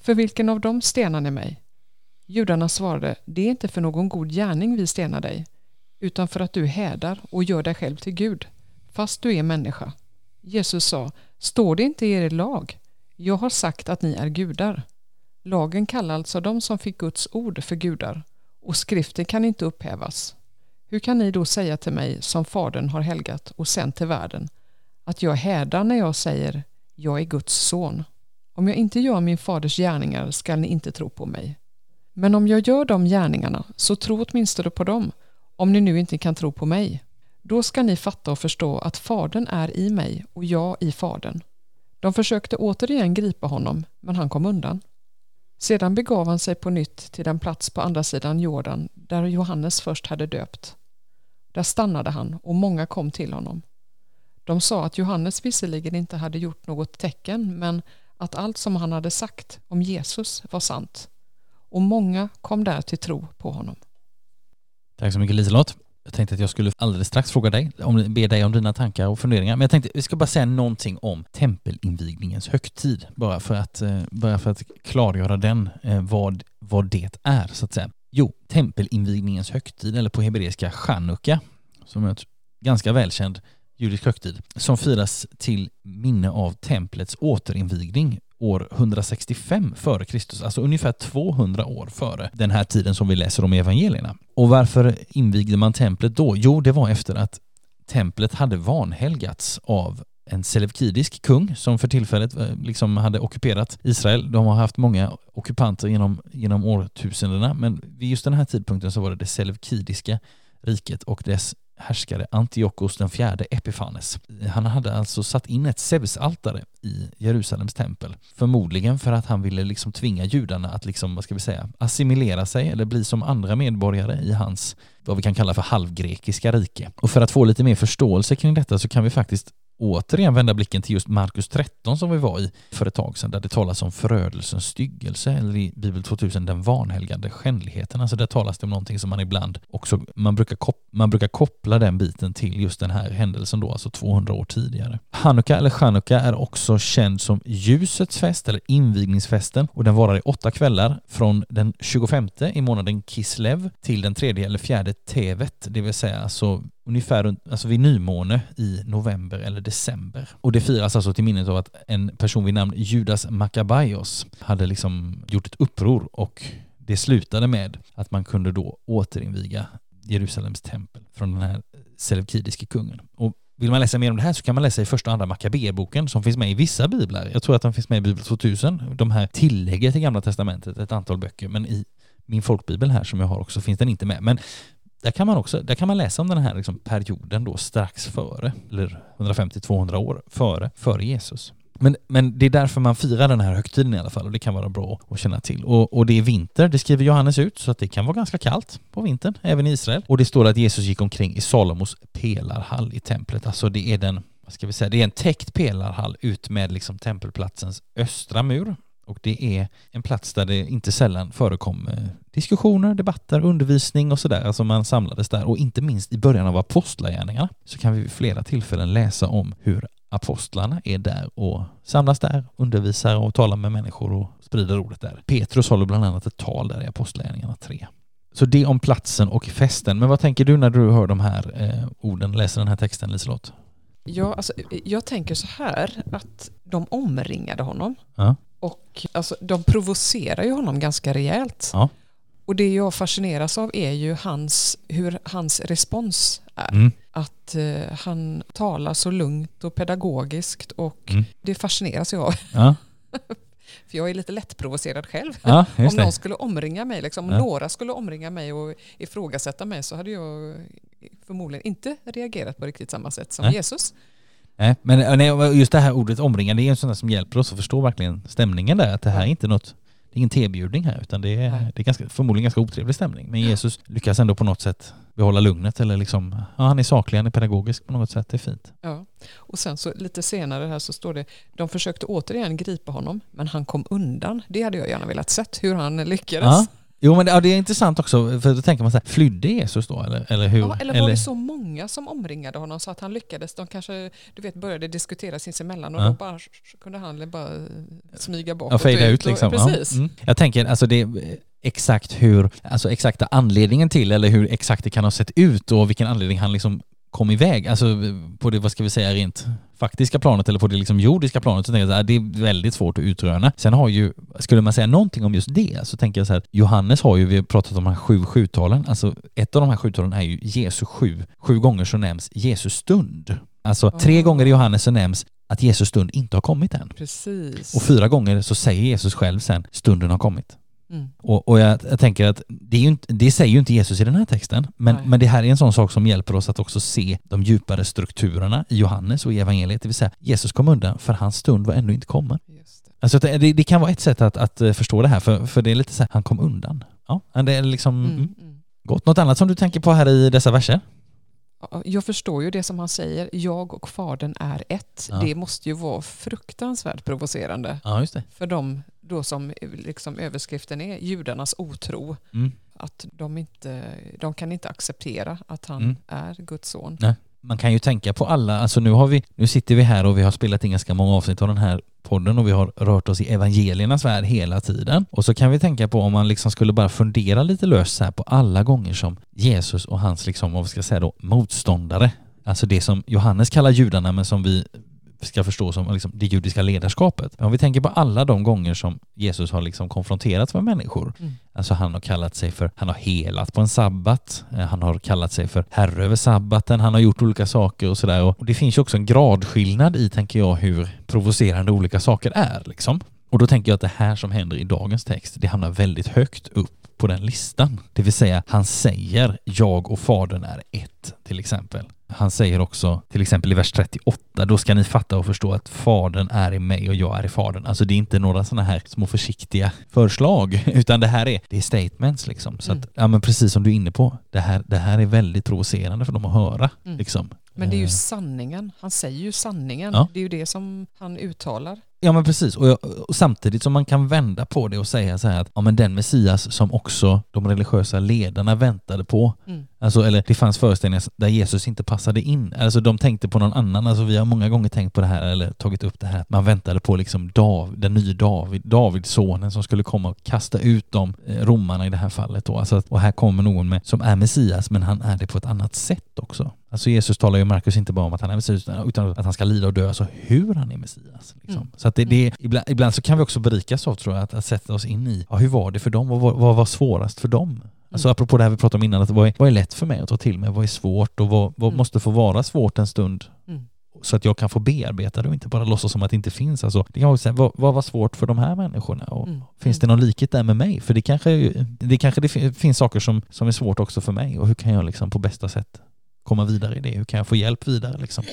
För vilken av dem stenar ni mig? Judarna svarade Det är inte för någon god gärning vi stenar dig utan för att du hädar och gör dig själv till Gud, fast du är människa. Jesus sa, står det inte i er lag? Jag har sagt att ni är gudar. Lagen kallar alltså de som fick Guds ord för gudar, och skriften kan inte upphävas. Hur kan ni då säga till mig, som Fadern har helgat och sänt till världen, att jag hädar när jag säger, jag är Guds son? Om jag inte gör min faders gärningar skall ni inte tro på mig. Men om jag gör de gärningarna, så tro åtminstone på dem, om ni nu inte kan tro på mig. Då ska ni fatta och förstå att Fadern är i mig och jag i Fadern. De försökte återigen gripa honom, men han kom undan. Sedan begav han sig på nytt till den plats på andra sidan Jordan där Johannes först hade döpt. Där stannade han och många kom till honom. De sa att Johannes visserligen inte hade gjort något tecken men att allt som han hade sagt om Jesus var sant. Och många kom där till tro på honom. Tack så mycket Liselott. Jag tänkte att jag skulle alldeles strax fråga dig, om, be dig om dina tankar och funderingar. Men jag tänkte vi ska bara säga någonting om tempelinvigningens högtid. Bara för att, eh, bara för att klargöra den, eh, vad, vad det är så att säga. Jo, tempelinvigningens högtid, eller på hebreiska chanukka, som är ett ganska välkänd judisk högtid, som firas till minne av templets återinvigning år 165 före Kristus, alltså ungefär 200 år före den här tiden som vi läser om i evangelierna. Och varför invigde man templet då? Jo, det var efter att templet hade vanhelgats av en selevkidisk kung som för tillfället eh, liksom hade ockuperat Israel. De har haft många ockupanter genom, genom årtusendena men vid just den här tidpunkten så var det det selevkidiska riket och dess härskare Antiochos den fjärde Epifanes. Han hade alltså satt in ett Zeus-altare i Jerusalems tempel. Förmodligen för att han ville liksom tvinga judarna att liksom, vad ska vi säga, assimilera sig eller bli som andra medborgare i hans, vad vi kan kalla för halvgrekiska rike. Och för att få lite mer förståelse kring detta så kan vi faktiskt återigen vända blicken till just Markus 13 som vi var i för ett tag sedan, där det talas om förödelsens styggelse, eller i Bibel 2000 den vanhelgande skändligheten. Alltså där talas det om någonting som man ibland också, man brukar, kop man brukar koppla den biten till just den här händelsen då, alltså 200 år tidigare. Hanukka eller Chanukka är också känd som ljusets fest eller invigningsfesten och den varar i åtta kvällar från den 25 i månaden Kislev till den tredje eller fjärde Tevet, det vill säga alltså ungefär alltså vid nymåne i november eller december. Och det firas alltså till minnet av att en person vid namn Judas Maccabaios hade liksom gjort ett uppror och det slutade med att man kunde då återinviga Jerusalems tempel från den här selevkidiske kungen. Och vill man läsa mer om det här så kan man läsa i första och andra Maccabeboken som finns med i vissa biblar. Jag tror att den finns med i Bibel 2000. De här tillägger till Gamla Testamentet ett antal böcker, men i min folkbibel här som jag har också finns den inte med. Men där kan man också där kan man läsa om den här liksom perioden då strax före, eller 150-200 år före, före Jesus. Men, men det är därför man firar den här högtiden i alla fall och det kan vara bra att känna till. Och, och det är vinter, det skriver Johannes ut, så att det kan vara ganska kallt på vintern, även i Israel. Och det står att Jesus gick omkring i Salomos pelarhall i templet, alltså det är den vad ska vi säga, det är en täckt pelarhall ut med liksom tempelplatsens östra mur och det är en plats där det inte sällan förekom eh, diskussioner, debatter, undervisning och sådär. Alltså man samlades där och inte minst i början av apostlagärningarna så kan vi vid flera tillfällen läsa om hur apostlarna är där och samlas där, undervisar och talar med människor och sprider ordet där. Petrus håller bland annat ett tal där i Apostlagärningarna 3. Så det om platsen och festen. Men vad tänker du när du hör de här eh, orden, läser den här texten Liselott? Ja, alltså, jag tänker så här att de omringade honom. Ja. Och alltså, de provocerar ju honom ganska rejält. Ja. Och det jag fascineras av är ju hans, hur hans respons är. Mm. Att eh, han talar så lugnt och pedagogiskt och Mm. det fascineras jag av. Ja. *laughs* För jag är lite lättprovocerad själv. Ja, Om någon det. skulle omringa mig, liksom, om Ja. några skulle omringa mig och ifrågasätta mig så hade jag förmodligen inte reagerat på riktigt samma sätt som Nej. Jesus. Nej, men nej, just det här ordet omringande det är en sån där som hjälper oss att förstå verkligen stämningen där. Att det här är inte något, det är ingen tebjudning här utan det är, Nej. det är ganska, förmodligen ganska otrevlig stämning. Men Jesus lyckas ändå på något sätt behålla lugnet eller liksom, ja, han är saklig, han är pedagogisk på något sätt, det är fint. Ja. Och sen så lite senare här så står det, de försökte återigen gripa honom men han kom undan. Det hade jag gärna velat sett hur han lyckades. Ja. Jo men det, ja, det är intressant också, för då tänker man så här, flydde Jesus då eller, eller hur? Ja, eller var det så många som omringade honom så att han lyckades? De kanske du vet, började diskutera sinsemellan och Ja. då bara, kunde han bara smyga bakåt. Ja, fejda och ut och- liksom. Precis. Ja. Mm. Jag tänker, alltså det exakt hur, alltså exakta anledningen till eller hur exakt det kan ha sett ut och vilken anledning han liksom kom iväg, alltså på det, vad ska vi säga, rent faktiska planet eller på det liksom jordiska planet så tänker jag så här, det är väldigt svårt att utröna. Sen har ju, skulle man säga någonting om just det så tänker jag så här, Johannes har ju, vi har pratat om de här sju sjutalen, alltså ett av de här sjutalen är ju Jesus sju, sju gånger så nämns Jesus stund. Alltså tre gånger i Johannes så nämns att Jesus stund inte har kommit än. Precis. Och fyra gånger så säger Jesus själv sen, stunden har kommit. Mm. Och, och jag, jag tänker att det, inte, det säger ju inte Jesus i den här texten, men, men det här är en sån sak som hjälper oss att också se de djupare strukturerna i Johannes och i evangeliet. Det vill säga, Jesus kom undan för hans stund var ännu inte kommen. Just det. Alltså det, det kan vara ett sätt att, att eh, förstå det här, för, för det är lite så här, han kom undan. Ja, det är liksom Mm. mm. Mm. gott. Något annat som du tänker på här i dessa verser? Ja, Jag förstår ju det som han säger, jag och fadern är ett. Ja. Det måste ju vara fruktansvärt provocerande Ja, för dem då som liksom överskriften är judarnas otro. Mm. Att de, inte, de kan inte acceptera att han Mm. är Guds son. man kan ju tänka på alla, alltså nu har vi, nu sitter vi här och vi har spelat in ganska många avsnitt av den här podden och vi har rört oss i evangeliernas värld hela tiden. Och så kan vi tänka på om man liksom skulle bara fundera lite löst så här på alla gånger som Jesus och hans liksom, vad ska jag säga då, motståndare, alltså det som Johannes kallar judarna men som vi ska förstå som liksom det judiska ledarskapet. Men om vi tänker på alla de gånger som Jesus har liksom konfronterats med människor, Mm. Alltså han har kallat sig för, han har helat på en sabbat, eh, han har kallat sig för herre över sabbaten, han har gjort olika saker och sådär. Och det finns ju också en gradskillnad i, tänker jag, hur provocerande olika saker är liksom. Och då tänker jag att det här som händer i dagens text, det hamnar väldigt högt upp på den listan. Det vill säga, han säger jag och fadern är ett, till exempel. Han säger också, till exempel i vers 38, då ska ni fatta och förstå att fadern är i mig och jag är i fadern. Alltså det är inte några sådana här små försiktiga förslag, *laughs* utan det här är, det är statements liksom. Så att, ja men precis som du är inne på, det här, det här är väldigt provocerande för dem att höra. Mm. Liksom. Men det är ju Eh, sanningen. Han säger ju sanningen. Ja. Det är ju det som han uttalar. Ja men precis, och, jag, och samtidigt som man kan vända på det och säga så här att ja men den Messias som också de religiösa ledarna väntade på, Mm. alltså eller det fanns föreställningar där Jesus inte passade in, alltså de tänkte på någon annan, alltså vi har många gånger tänkt på det här eller tagit upp det här, att man väntade på liksom Dav, den nya David, Davids sonen som skulle komma och kasta ut de eh, romarna i det här fallet då, alltså, och här kommer någon med, som är Messias men han är det på ett annat sätt också. Alltså Jesus talar ju Markus inte bara om att han är Messias utan- utan att han ska lida och dö, alltså hur han är Messias. Liksom. Mm. Så att det, det, ibland, ibland så kan vi också berikas av tror jag, att, att sätta oss in i, ja, hur var det för dem? Vad, var- vad var svårast för dem? Alltså Mm. apropå det här vi pratade om innan, att vad är, vad är lätt för mig att ta till mig? Vad är svårt och vad, vad Mm. måste få vara svårt en stund? Mm. Så att jag kan få bearbeta det och inte bara låtsas som att det inte finns. Alltså, det kan vara vad, vad var svårt för de här människorna? Och Mm. Finns det någon likhet där med mig? För det kanske, det kanske det fin- finns saker som, som är svårt också för mig och hur kan jag liksom på bästa sätt komma vidare i det? Hur kan jag få hjälp vidare liksom?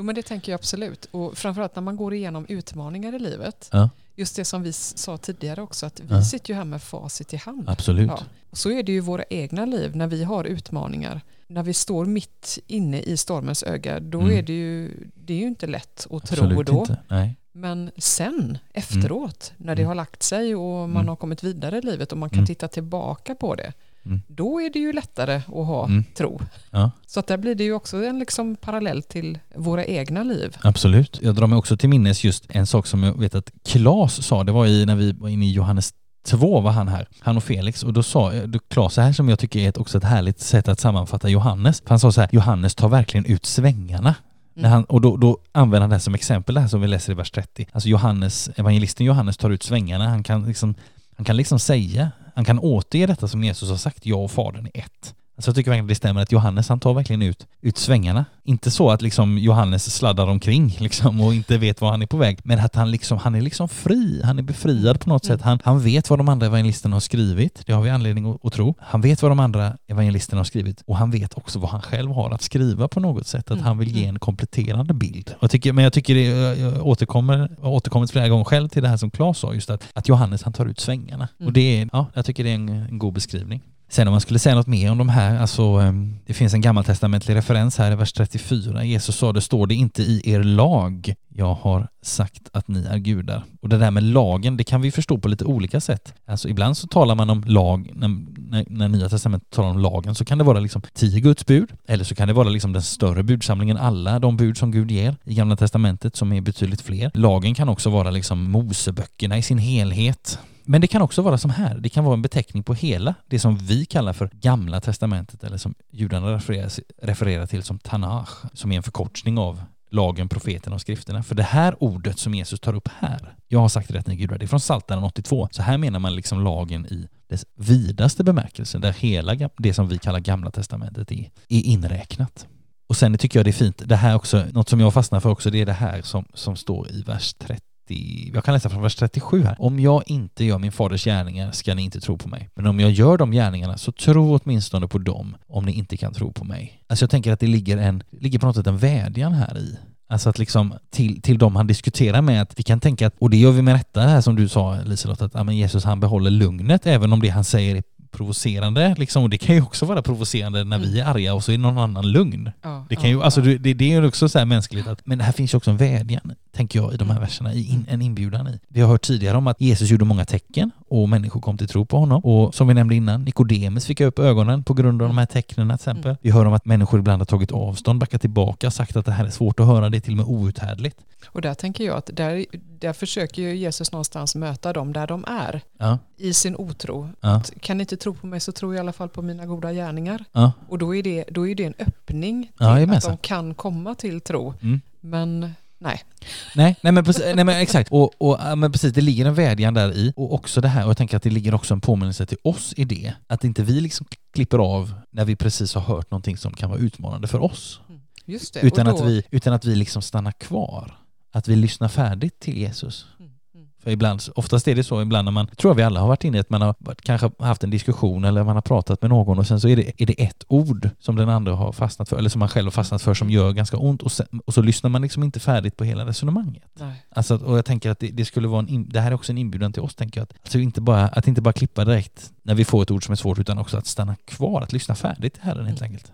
Jo men det tänker jag absolut. Och framförallt när man går igenom utmaningar i livet. Ja. Just det som vi sa tidigare också, att vi Ja. sitter ju här med facit i hand. Absolut. Ja. Så är det ju i våra egna liv när vi har utmaningar. När vi står mitt inne i stormens öga, då Mm. är det ju, det är ju inte lätt att tro Absolut då. inte. Nej. Men sen, efteråt, när det Mm. har lagt sig och man Mm. har kommit vidare i livet och man kan Mm. titta tillbaka på det, Mm. då är det ju lättare att ha Mm. tro. Ja. Så att där blir det ju också en liksom parallell till våra egna liv. Absolut. Jag drar mig också till minnes just en sak som jag vet att Klas sa, det var i, när vi var inne i Johannes 2 var han här, han och Felix, och då sa då Klas så här som jag tycker är ett, också ett härligt sätt att sammanfatta Johannes. För han sa så här, Johannes tar verkligen ut svängarna. När han, och då, då använder han det här som exempel, det här som vi läser i vers 30. Alltså Johannes, evangelisten Johannes tar ut svängarna, han kan liksom, han kan liksom säga, han kan återge detta som Jesus har sagt, jag och Fadern är ett. Alltså jag tycker verkligen det stämmer att Johannes han tar verkligen ut, ut svängarna. Inte så att liksom Johannes sladdar omkring *laughs* liksom och inte vet var han är på väg, men att han liksom, han är liksom fri, han är befriad på något Mm. sätt. Han, han vet vad de andra evangelisterna har skrivit, det har vi anledning att, att tro. Han vet vad de andra evangelisterna har skrivit och han vet också vad han själv har att skriva på något sätt, att Mm. han vill ge en kompletterande bild. Jag tycker, men jag tycker det, jag återkommer, jag återkommit flera gånger själv till det här som Claes sa, just att, att Johannes han tar ut svängarna. Mm. Och det är, ja, jag tycker det är en, en god beskrivning. Sen om man skulle säga något mer om de här, alltså ehm, det finns en gammaltestamentlig referens här i vers 34. Jesus sa det står det inte i er lag, jag har sagt att ni är gudar. Och det där med lagen, det kan vi förstå på lite olika sätt. Alltså ibland så talar man om lag, när, när, när Nya Testamentet talar om lagen så kan det vara liksom tio Guds bud, eller så kan det vara liksom den större budsamlingen, alla de bud som Gud ger i Gamla Testamentet som är betydligt fler. Lagen kan också vara liksom Moseböckerna i sin helhet. Men det kan också vara som här, det kan vara en beteckning på hela det som vi kallar för Gamla Testamentet eller som judarna refererar, refererar till som Tanach, som är en förkortning av lagen, profeten och skrifterna. För det här ordet som Jesus tar upp här, jag har sagt det rätt ni gudar, det är från Psaltaren 82. Så här menar man liksom lagen i dess vidaste bemärkelse, där hela det som vi kallar Gamla Testamentet är, är inräknat. Och sen tycker jag det är fint, det här också, något som jag fastnar för också, det är det här som, som står i vers 30 jag kan läsa från vers 37 här. Om jag inte gör min faders gärningar ska ni inte tro på mig. Men om jag gör de gärningarna så tro åtminstone på dem om ni inte kan tro på mig. Alltså jag tänker att det ligger, en, ligger på något sätt en vädjan här i. Alltså att liksom till, till dem han diskuterar med att vi kan tänka att, och det gör vi med rätta här som du sa Liselott, att ja, men Jesus han behåller lugnet även om det han säger är provocerande liksom. Och det kan ju också vara provocerande när vi är arga och så är någon annan lugn. Ja, Det kan ju, ja, alltså ja. det, det är ju också så här mänskligt att, men här finns ju också en vädjan, tänker jag, i de här verserna, i in, en inbjudan i. Vi har hört tidigare om att Jesus gjorde många tecken och människor kom till tro på honom. Och som vi nämnde innan, Nikodemus fick upp ögonen på grund av de här tecknen till exempel. Vi hör om att människor ibland har tagit avstånd, backat tillbaka, sagt att det här är svårt att höra, det är till och med outhärdligt. Och där tänker jag att där, där försöker ju Jesus någonstans möta dem där de är Ja, i sin otro. ja, Kan ni inte tro på mig så tror jag i alla fall på mina goda gärningar. ja. Och då är det, då är det en öppning till att de kan komma till tro. Mm. Men nej. Nej, nej men, precis, nej men exakt. Och, och, men precis, det ligger en vädjan där i. Och också det här, och jag tänker att det ligger också en påminnelse till oss i det. Att inte vi liksom klipper av när vi precis har hört någonting som kan vara utmanande för oss. Det. Utan då, att, vi, utan att vi liksom stannar kvar. Att vi lyssnar färdigt till Jesus. Mm, mm. För ibland, oftast är det så, ibland när man, tror jag vi alla har varit inne i att man har varit, kanske haft en diskussion eller man har pratat med någon och sen så är det, är det ett ord som den andra har fastnat för, eller som man själv har fastnat för som gör ganska ont och, sen, och så lyssnar man liksom inte färdigt på hela resonemanget. Nej. Alltså, och jag tänker att det, det skulle vara en, in, det här är också en inbjudan till oss, tänker jag. Att, alltså inte bara, att inte bara klippa direkt när vi får ett ord som är svårt, utan också att stanna kvar, att lyssna färdigt till Herren helt enkelt.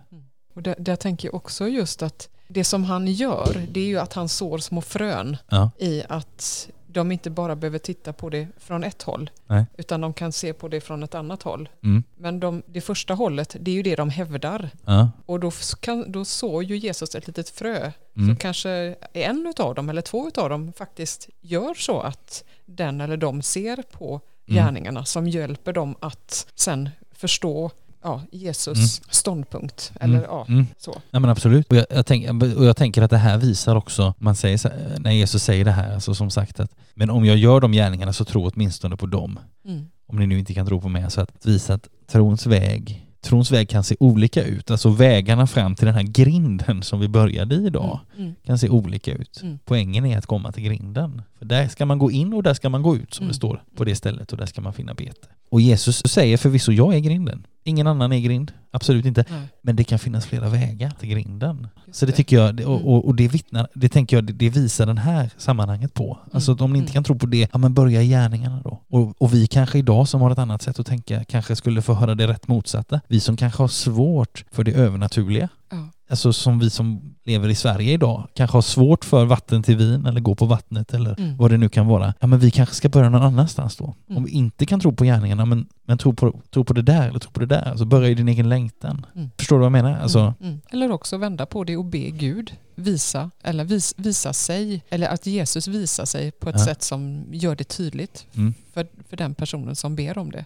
Och där, där tänker jag också just att det som han gör, det är ju att han sår små frön Ja, i att de inte bara behöver titta på det från ett håll, Nej. utan de kan se på det från ett annat håll. mm, Men de, det första hållet, det är ju det de hävdar. ja, Och då, kan, då sår ju Jesus ett litet frö. mm, Så kanske en av dem eller två av dem faktiskt gör så att den eller de ser på Mm. gärningarna som hjälper dem att sen förstå ja, Jesus ståndpunkt. Eller ja, mm. så. Ja men absolut. Och jag, jag, tänk, och jag tänker att det här visar också, man säger så, när Jesus säger det här, alltså som sagt att men om jag gör de gärningarna så tro åtminstone på dem. Mm. Om ni nu inte kan tro på mig, alltså att visa att trons väg Trons väg kan se olika ut, alltså vägarna fram till den här grinden som vi började i idag Mm. kan se olika ut. Mm. Poängen är att komma till grinden. För där ska man gå in och där ska man gå ut som Mm. det står på det stället och där ska man finna bete. Och Jesus säger förvisso, jag är grinden. Ingen annan är grind. Absolut inte. Nej, Men det kan finnas flera vägar till grinden. just Så det tycker jag, och, Mm. och, och det vittnar, det tänker jag, det, det visar den här sammanhanget på. Alltså att om ni inte Mm. kan tro på det, ja men börja i gärningarna då. Och, och vi kanske idag som har ett annat sätt att tänka kanske skulle få höra det rätt motsatta. Vi som kanske har svårt för det övernaturliga. Ja. Alltså som vi som lever i Sverige idag kanske har svårt för vatten till vin eller gå på vattnet eller Mm. vad det nu kan vara. Ja men vi kanske ska börja någon annanstans då. Mm. Om vi inte kan tro på gärningarna men, men tro, på, tro på det där eller tro på det där. Alltså börja i din egen längtan. Mm. Förstår du vad jag menar? Alltså, Mm, mm. Eller också vända på det och be Gud visa, eller vis, visa sig, eller att Jesus visar sig på ett Ja. sätt som gör det tydligt Mm. för, för den personen som ber om det.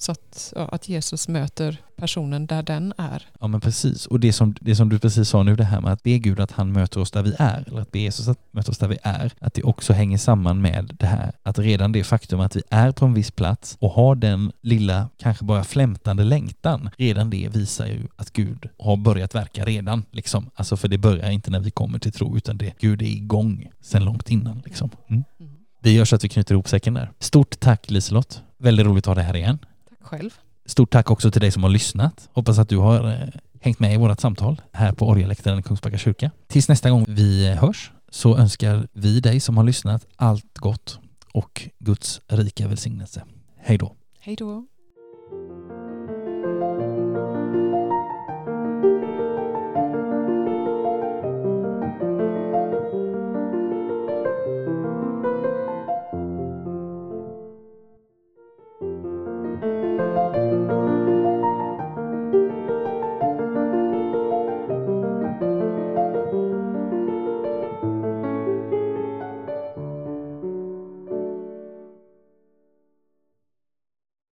Så att, ja, att Jesus möter personen där den är. Ja men precis. Och det som, det som du precis sa nu, det här med att be Gud att han möter oss där vi är, eller att be Jesus att möta oss där vi är, att det också hänger samman med det här att redan det faktum att vi är på en viss plats och har den lilla, kanske bara flämtande längtan, redan det visar ju att Gud har börjat verka redan. Liksom. Alltså för det börjar inte när vi kommer till tro, utan det, Gud är igång sedan långt innan. Liksom. Mm. Mm. Det gör så att vi knyter ihop säcken där. Stort tack Liselott. Väldigt roligt att ha dig här igen. Själv. Stort tack också till dig som har lyssnat. Hoppas att du har eh, hängt med i vårt samtal här på Orgeläktaren i Kungsbacka kyrka. Tills nästa gång vi hörs så önskar vi dig som har lyssnat allt gott och Guds rika välsignelse. Hej då! Hej då.